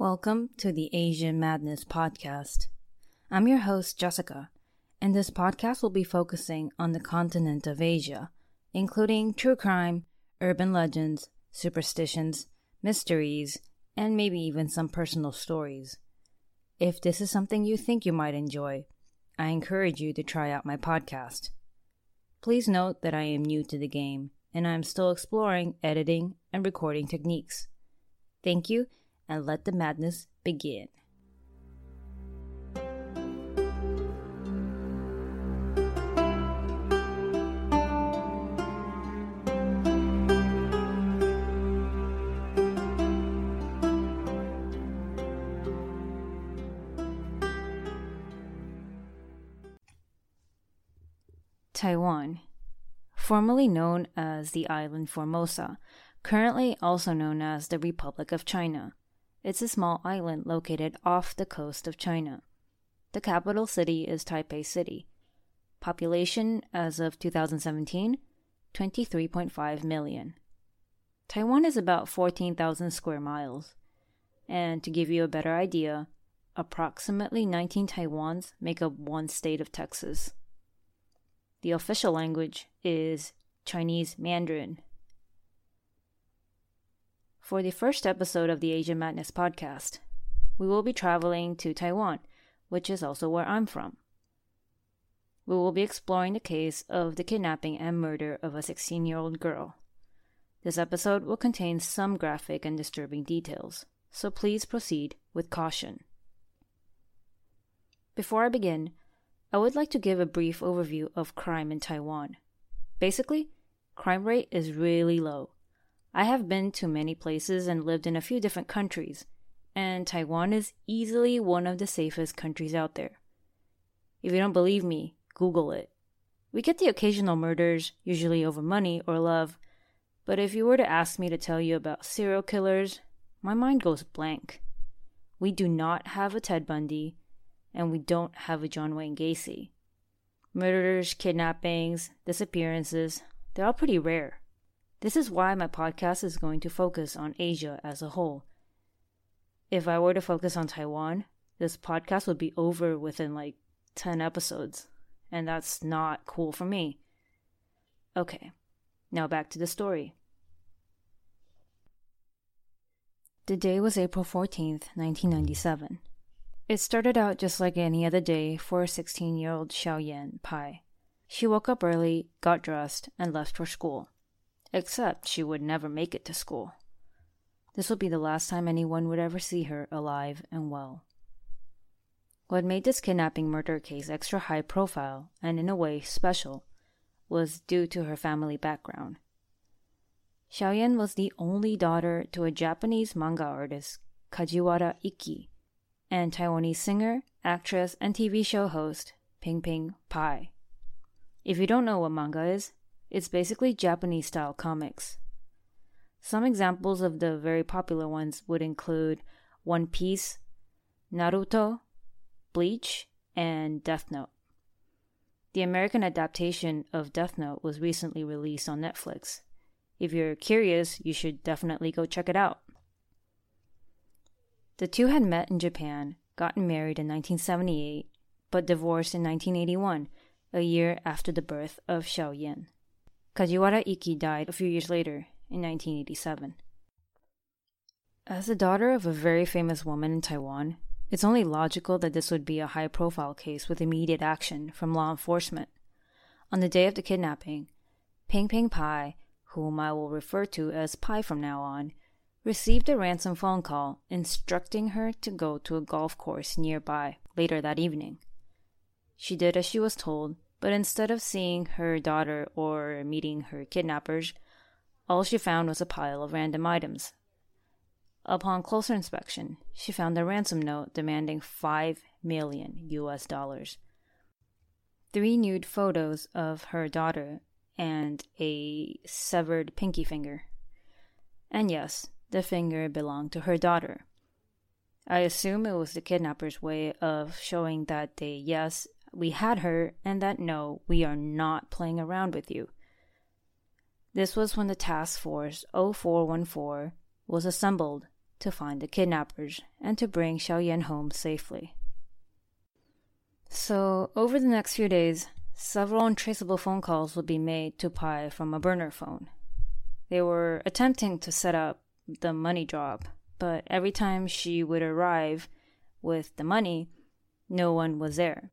Welcome to the Asian Madness Podcast. I'm your host, Jessica, and this podcast will be focusing on the continent of Asia, including true crime, urban legends, superstitions, mysteries, and maybe even some personal stories. If this is something you think you might enjoy, I encourage you to try out my podcast. Please note that I am new to the game and I am still exploring editing and recording techniques. Thank you and let the madness begin. Taiwan, formerly known as the island Formosa, currently also known as the Republic of China. It's a small island located off the coast of China. The capital city is Taipei City. Population as of 2017 23.5 million. Taiwan is about 14,000 square miles. And to give you a better idea, approximately 19 Taiwans make up one state of Texas. The official language is Chinese Mandarin. For the first episode of the Asian Madness podcast, we will be traveling to Taiwan, which is also where I'm from. We will be exploring the case of the kidnapping and murder of a 16 year old girl. This episode will contain some graphic and disturbing details, so please proceed with caution. Before I begin, I would like to give a brief overview of crime in Taiwan. Basically, crime rate is really low I have been to many places and lived in a few different countries, and Taiwan is easily one of the safest countries out there. If you don't believe me, Google it. We get the occasional murders, usually over money or love, but if you were to ask me to tell you about serial killers, my mind goes blank. We do not have a Ted Bundy, and we don't have a John Wayne Gacy. Murders, kidnappings, disappearances, they're all pretty rare. This is why my podcast is going to focus on Asia as a whole. If I were to focus on Taiwan, this podcast would be over within like 10 episodes, and that's not cool for me. Okay, now back to the story. The day was April 14th, 1997. It started out just like any other day for 16 year old Hsiao Yen Pai. She woke up early, got dressed, and left for school except she would never make it to school. This would be the last time anyone would ever see her alive and well. What made this kidnapping murder case extra high profile and in a way special was due to her family background. Hsiao Yen was the only daughter to a Japanese manga artist, Kajiwara Ikki, and Taiwanese singer, actress, and TV show host, Ping Ping Pai. If you don't know what manga is, it's basically Japanese style comics. Some examples of the very popular ones would include One Piece, Naruto, Bleach, and Death Note. The American adaptation of Death Note was recently released on Netflix. If you're curious, you should definitely go check it out. The two had met in Japan, gotten married in 1978, but divorced in 1981, a year after the birth of Hsiao Yen. Kajiwara Ikki died a few years later, in 1987. As the daughter of a very famous woman in Taiwan, it's only logical that this would be a high profile case with immediate action from law enforcement. On the day of the kidnapping, Ping Ping Pai, whom I will refer to as Pai from now on, received a ransom phone call instructing her to go to a golf course nearby later that evening. She did as she was told but instead of seeing her daughter or meeting her kidnappers, all she found was a pile of random items. Upon closer inspection, she found a ransom note demanding 5 million US dollars. Three nude photos of her daughter and a severed pinky finger. And yes, the finger belonged to her daughter. I assume it was the kidnapper's way of showing that they, yes, we had her, and that no, we are not playing around with you. This was when the Task Force 0414 was assembled to find the kidnappers and to bring Hsiao Yen home safely. So, over the next few days, several untraceable phone calls would be made to Pai from a burner phone. They were attempting to set up the money drop, but every time she would arrive with the money, no one was there.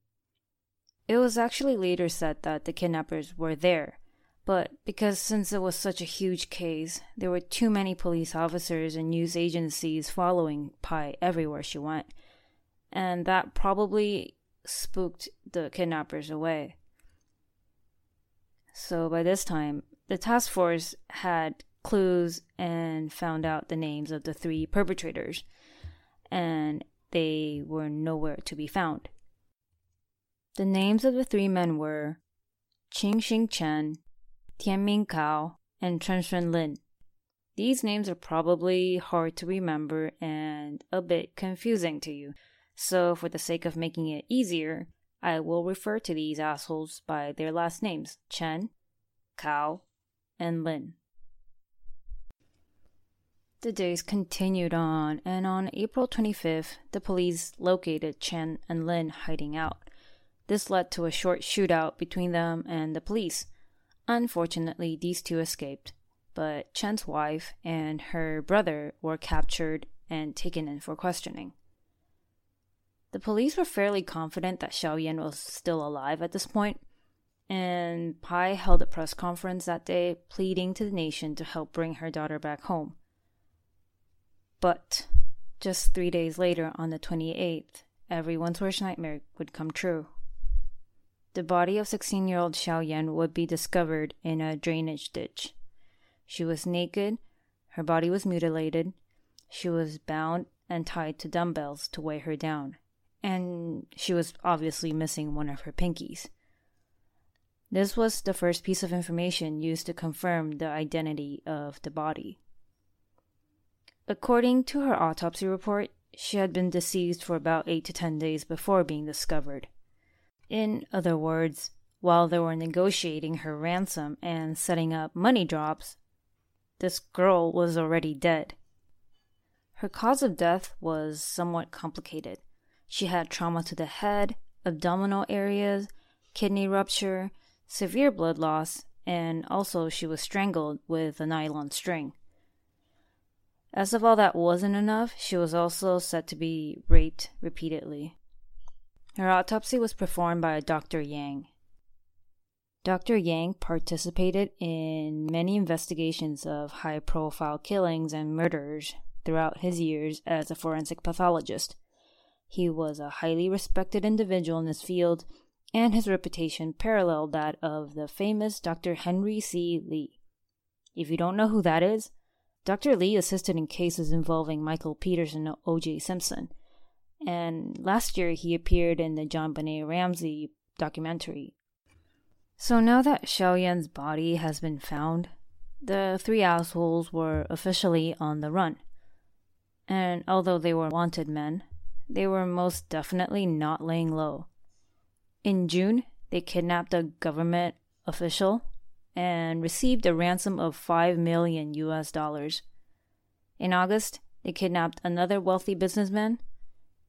It was actually later said that the kidnappers were there, but because since it was such a huge case, there were too many police officers and news agencies following Pai everywhere she went, and that probably spooked the kidnappers away. So by this time, the task force had clues and found out the names of the three perpetrators, and they were nowhere to be found. The names of the three men were Qing Xing Chen, Tianming Kao, and Chen Shun Lin. These names are probably hard to remember and a bit confusing to you, so for the sake of making it easier, I will refer to these assholes by their last names Chen, Kao, and Lin. The days continued on, and on April 25th, the police located Chen and Lin hiding out. This led to a short shootout between them and the police. Unfortunately, these two escaped, but Chen's wife and her brother were captured and taken in for questioning. The police were fairly confident that Hsiao Yen was still alive at this point, and Pai held a press conference that day pleading to the nation to help bring her daughter back home. But just three days later, on the 28th, everyone's worst nightmare would come true. The body of 16 year old Hsiao Yen would be discovered in a drainage ditch. She was naked, her body was mutilated, she was bound and tied to dumbbells to weigh her down, and she was obviously missing one of her pinkies. This was the first piece of information used to confirm the identity of the body. According to her autopsy report, she had been deceased for about 8 to 10 days before being discovered. In other words, while they were negotiating her ransom and setting up money drops, this girl was already dead. Her cause of death was somewhat complicated. She had trauma to the head, abdominal areas, kidney rupture, severe blood loss, and also she was strangled with a nylon string. As if all that wasn't enough, she was also said to be raped repeatedly. Her autopsy was performed by Dr. Yang. Dr. Yang participated in many investigations of high profile killings and murders throughout his years as a forensic pathologist. He was a highly respected individual in his field, and his reputation paralleled that of the famous Dr. Henry C. Lee. If you don't know who that is, Dr. Lee assisted in cases involving Michael Peterson and O.J. Simpson. And last year he appeared in the JonBenét Ramsey documentary. So now that Hsiao Yen's body has been found, the three assholes were officially on the run. And although they were wanted men, they were most definitely not laying low. In June, they kidnapped a government official and received a ransom of 5 million US dollars. In August, they kidnapped another wealthy businessman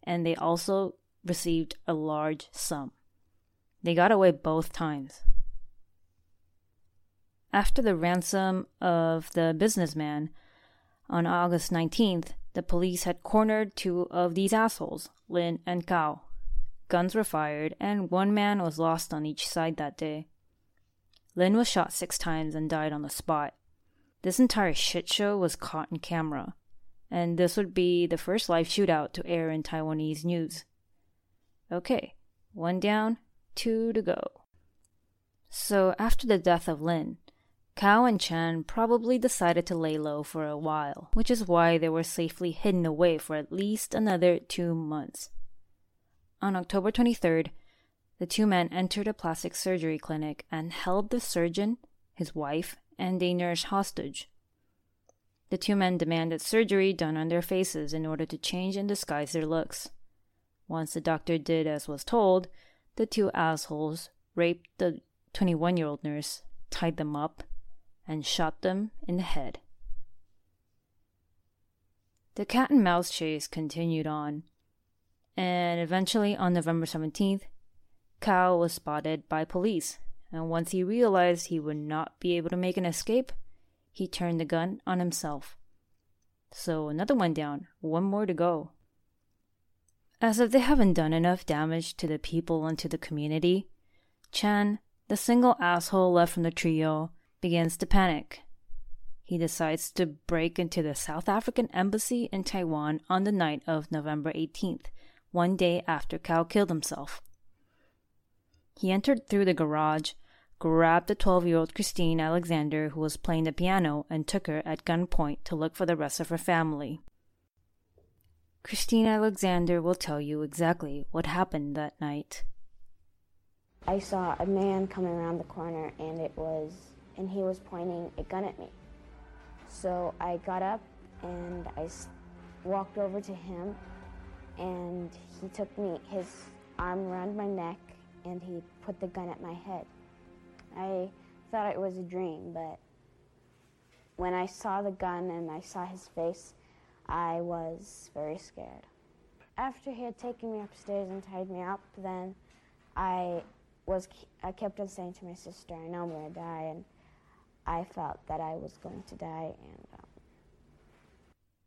and they also received a large sum. They got away both times. After the ransom of the businessman, on August 19th, the police had cornered two of these assholes, Lin and Kao. Guns were fired, and one man was lost on each side that day. Lin was shot six times and died on the spot. This entire shit show was caught in camera, and this would be the first live shootout to air in Taiwanese news. Okay, one down, two to go. So, after the death of Lin, Kao and Chen probably decided to lay low for a while, which is why they were safely hidden away for at least another two months. On October 23rd, the two men entered a plastic surgery clinic and held the surgeon, his wife, and a nurse hostage. The two men demanded surgery done on their faces in order to change and disguise their looks. Once the doctor did as was told, the two assholes raped the 21 year old nurse, tied them up, and shot them in the head. The cat and mouse chase continued on, and eventually on November 17th, Kao was spotted by police, and once he realized he would not be able to make an escape, he turned the gun on himself. So another one down, one more to go. As if they haven't done enough damage to the people and to the community, Chen, the single asshole left from the trio, begins to panic. He decides to break into the South African embassy in Taiwan on the night of November 18th, one day after Kao killed himself. He entered through the garage, grabbed the 12 year old Christine Alexander, who was playing the piano, and took her at gunpoint to look for the rest of her family. Christine Alexander will tell you exactly what happened that night. I saw a man coming around the corner, and it was and he was pointing a gun at me. So I got up and I walked over to him, and he took me his arm around my neck and he put the gun at my head. I thought it was a dream, but when I saw the gun and I saw his face, I was very scared. After he had taken me upstairs and tied me up, then I was I kept on saying to my sister, "I know I'm going to die," and I felt that I was going to die. And um,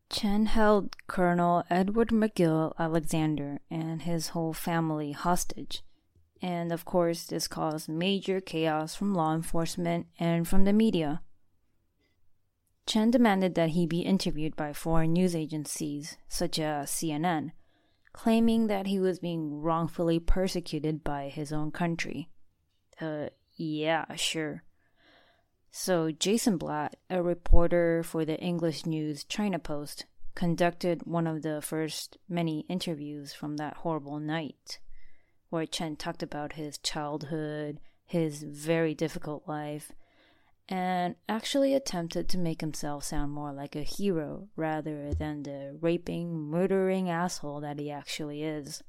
Chen held Colonel Edward McGill Alexander and his whole family hostage. And of course, this caused major chaos from law enforcement and from the media. Chen demanded that he be interviewed by foreign news agencies, such as CNN, claiming that he was being wrongfully persecuted by his own country. Uh, yeah, sure. So, Jason Blatt, a reporter for the English news China Post, conducted one of the first many interviews from that horrible night, where Chen talked about his childhood, his very difficult life, and actually attempted to make himself sound more like a hero rather than the raping, murdering asshole that he actually is.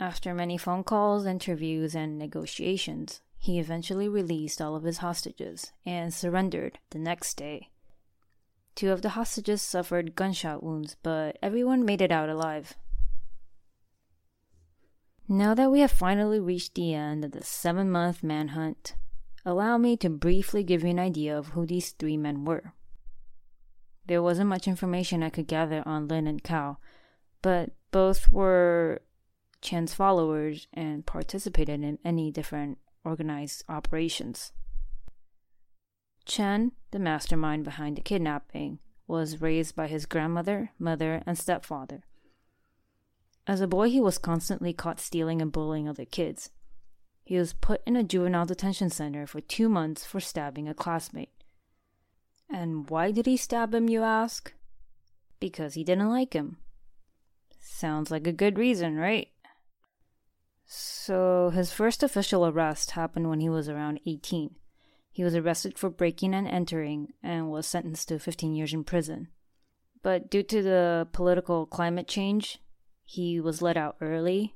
After many phone calls, interviews, and negotiations, he eventually released all of his hostages and surrendered the next day. Two of the hostages suffered gunshot wounds, but everyone made it out alive. Now that we have finally reached the end of the seven month manhunt, allow me to briefly give you an idea of who these three men were. There wasn't much information I could gather on Lin and Kao, but both were Chen's followers and participated in many different organized operations. Chen, the mastermind behind the kidnapping, was raised by his grandmother, mother, and stepfather. As a boy, he was constantly caught stealing and bullying other kids. He was put in a juvenile detention center for two months for stabbing a classmate. And why did he stab him, you ask? Because he didn't like him. Sounds like a good reason, right? So, his first official arrest happened when he was around 18. He was arrested for breaking and entering and was sentenced to 15 years in prison. But due to the political climate change, he was let out early,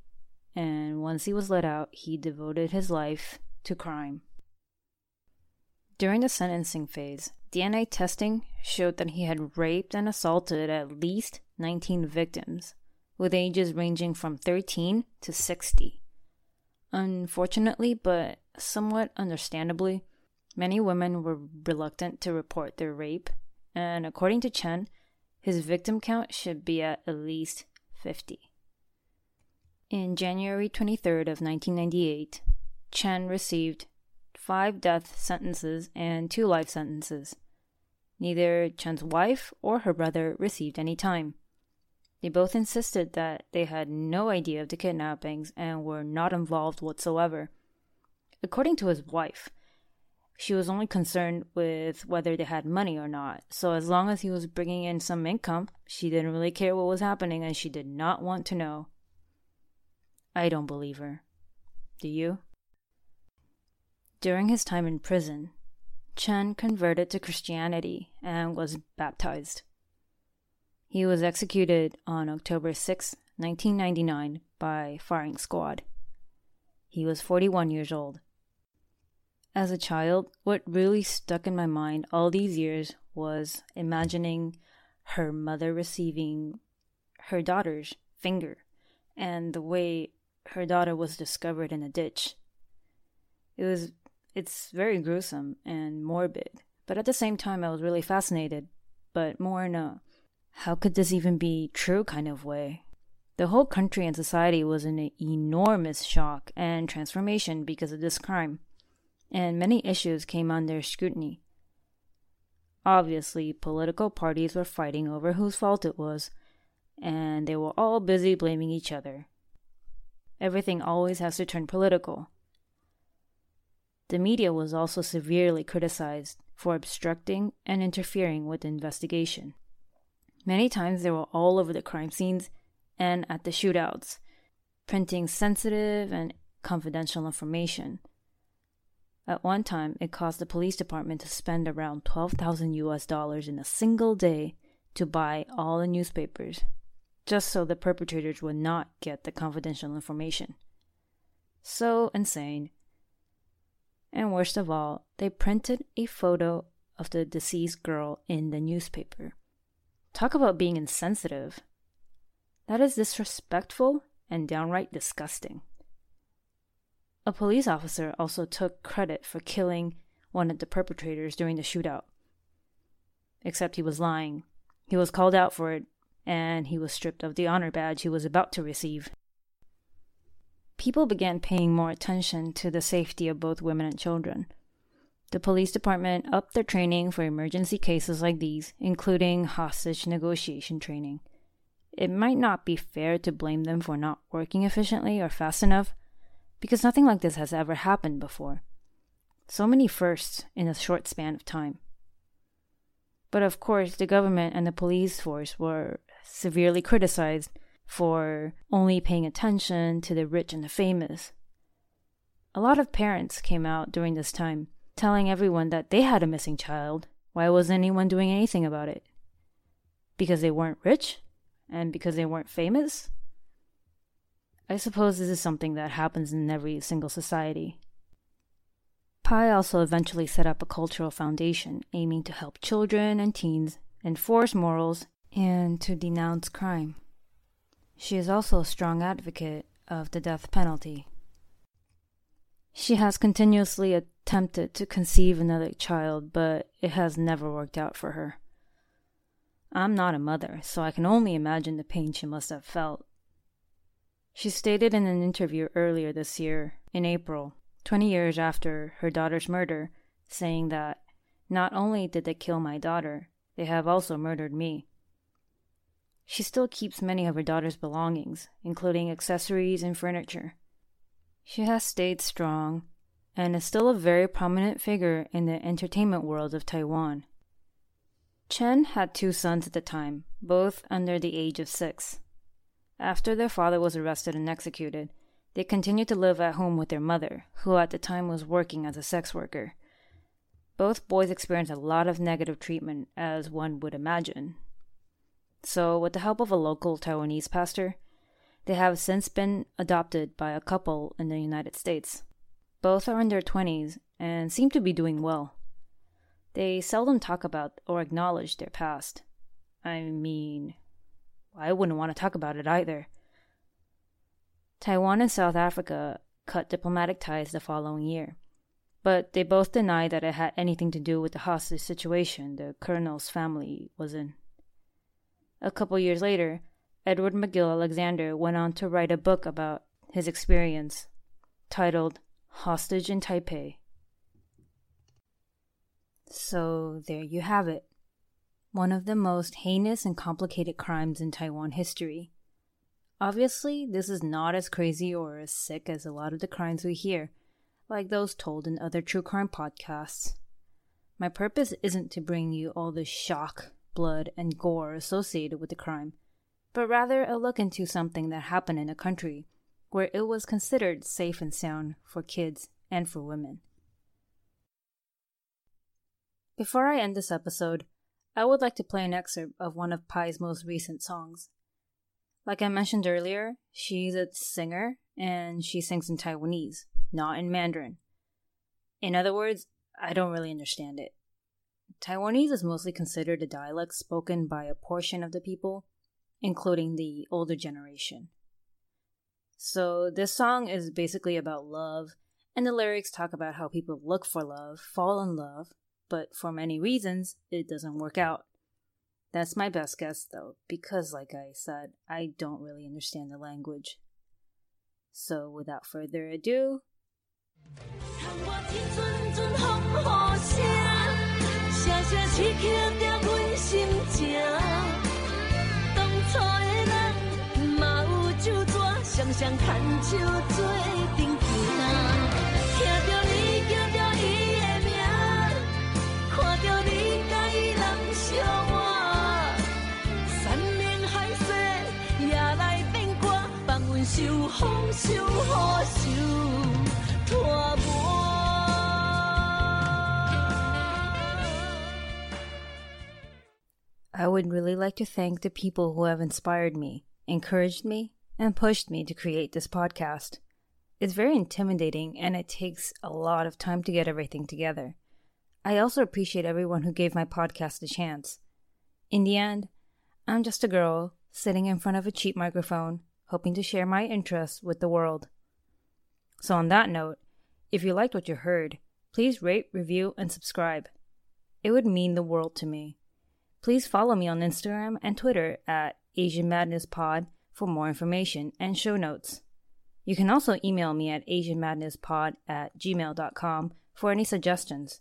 and once he was let out, he devoted his life to crime. During the sentencing phase, DNA testing showed that he had raped and assaulted at least 19 victims, with ages ranging from 13 to 60. Unfortunately, but somewhat understandably, many women were reluctant to report their rape, and according to Chen, his victim count should be at at least 50. In January 23rd of 1998, Chen received five death sentences and two life sentences. Neither Chen's wife or her brother received any time. They both insisted that they had no idea of the kidnappings and were not involved whatsoever. According to his wife, She was only concerned with whether they had money or not. So as long as he was bringing in some income, she didn't really care what was happening and she did not want to know. I don't believe her. Do you? During his time in prison, Chen converted to Christianity and was baptized. He was executed on October 6, 1999, by firing squad. He was 41 years old. As a child, what really stuck in my mind all these years was imagining her mother receiving her daughter's finger and the way her daughter was discovered in a ditch. It was it's very gruesome and morbid, but at the same time I was really fascinated, but more in a how could this even be true kind of way. The whole country and society was in an enormous shock and transformation because of this crime, and many issues came under scrutiny. Obviously, political parties were fighting over whose fault it was, and they were all busy blaming each other. Everything always has to turn political. The media was also severely criticized for obstructing and interfering with the investigation. Many times they were all over the crime scenes and at the shootouts, printing sensitive and confidential information. At one time, it caused the police department to spend around 12,000 US dollars in a single day to buy all the newspapers, just so the perpetrators would not get the confidential information. So insane. And worst of all, they printed a photo of the deceased girl in the newspaper. Talk about being insensitive. That is disrespectful and downright disgusting. A police officer also took credit for killing one of the perpetrators during the shootout. Except he was lying. He was called out for it, and he was stripped of the honor badge he was about to receive. People began paying more attention to the safety of both women and children. The police department upped their training for emergency cases like these, including hostage negotiation training. It might not be fair to blame them for not working efficiently or fast enough, because nothing like this has ever happened before. So many firsts in a short span of time. But of course, the government and the police force were severely criticized for only paying attention to the rich and the famous. A lot of parents came out during this time telling everyone that they had a missing child. Why wasn't anyone doing anything about it? Because they weren't rich? and because they weren't famous? I suppose this is something that happens in every single society. Pai also eventually set up a cultural foundation aiming to help children and teens enforce morals and to denounce crime. She is also a strong advocate of the death penalty. She has continuously attempted to conceive another child, but it has never worked out for her. I'm not a mother, so I can only imagine the pain she must have felt. She stated in an interview earlier this year, in April, 20 years after her daughter's murder, saying that not only did they kill my daughter, they have also murdered me. She still keeps many of her daughter's belongings, including accessories and furniture. She has stayed strong and is still a very prominent figure in the entertainment world of Taiwan. Chen had two sons at the time, both under the age of six. After their father was arrested and executed, they continued to live at home with their mother, who at the time was working as a sex worker. Both boys experienced a lot of negative treatment, as one would imagine. So, with the help of a local Taiwanese pastor, they have since been adopted by a couple in the United States. Both are in their 20s and seem to be doing well. They seldom talk about or acknowledge their past. I mean, I wouldn't want to talk about it either. Taiwan and South Africa cut diplomatic ties the following year, but they both deny that it had anything to do with the hostage situation the colonel's family was in. A couple years later, Edward McGill Alexander went on to write a book about his experience, titled Hostage in Taipei so there you have it. One of the most heinous and complicated crimes in Taiwan history. Obviously, this is not as crazy or as sick as a lot of the crimes we hear, like those told in other true crime podcasts. My purpose isn't to bring you all the shock, blood, and gore associated with the crime, but rather a look into something that happened in a country where it was considered safe and sound for kids and for women. Before I end this episode, I would like to play an excerpt of one of Pai's most recent songs. Like I mentioned earlier, she's a singer and she sings in Taiwanese, not in Mandarin. In other words, I don't really understand it. Taiwanese is mostly considered a dialect spoken by a portion of the people, including the older generation. So, this song is basically about love, and the lyrics talk about how people look for love, fall in love, but for many reasons, it doesn't work out. That's my best guess, though, because, like I said, I don't really understand the language. So, without further ado, I would really like to thank the people who have inspired me, encouraged me, and pushed me to create this podcast. It's very intimidating and it takes a lot of time to get everything together. I also appreciate everyone who gave my podcast a chance. In the end, I'm just a girl sitting in front of a cheap microphone, hoping to share my interests with the world. So, on that note, if you liked what you heard, please rate, review, and subscribe. It would mean the world to me. Please follow me on Instagram and Twitter at Asian Madness Pod for more information and show notes. You can also email me at AsianMadnessPod at gmail.com for any suggestions.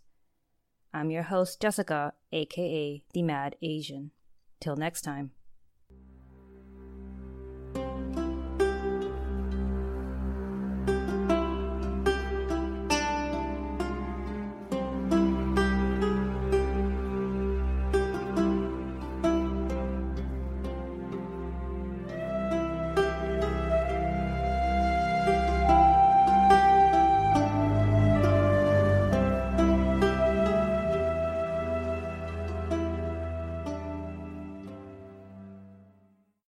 I'm your host, Jessica, aka The Mad Asian. Till next time.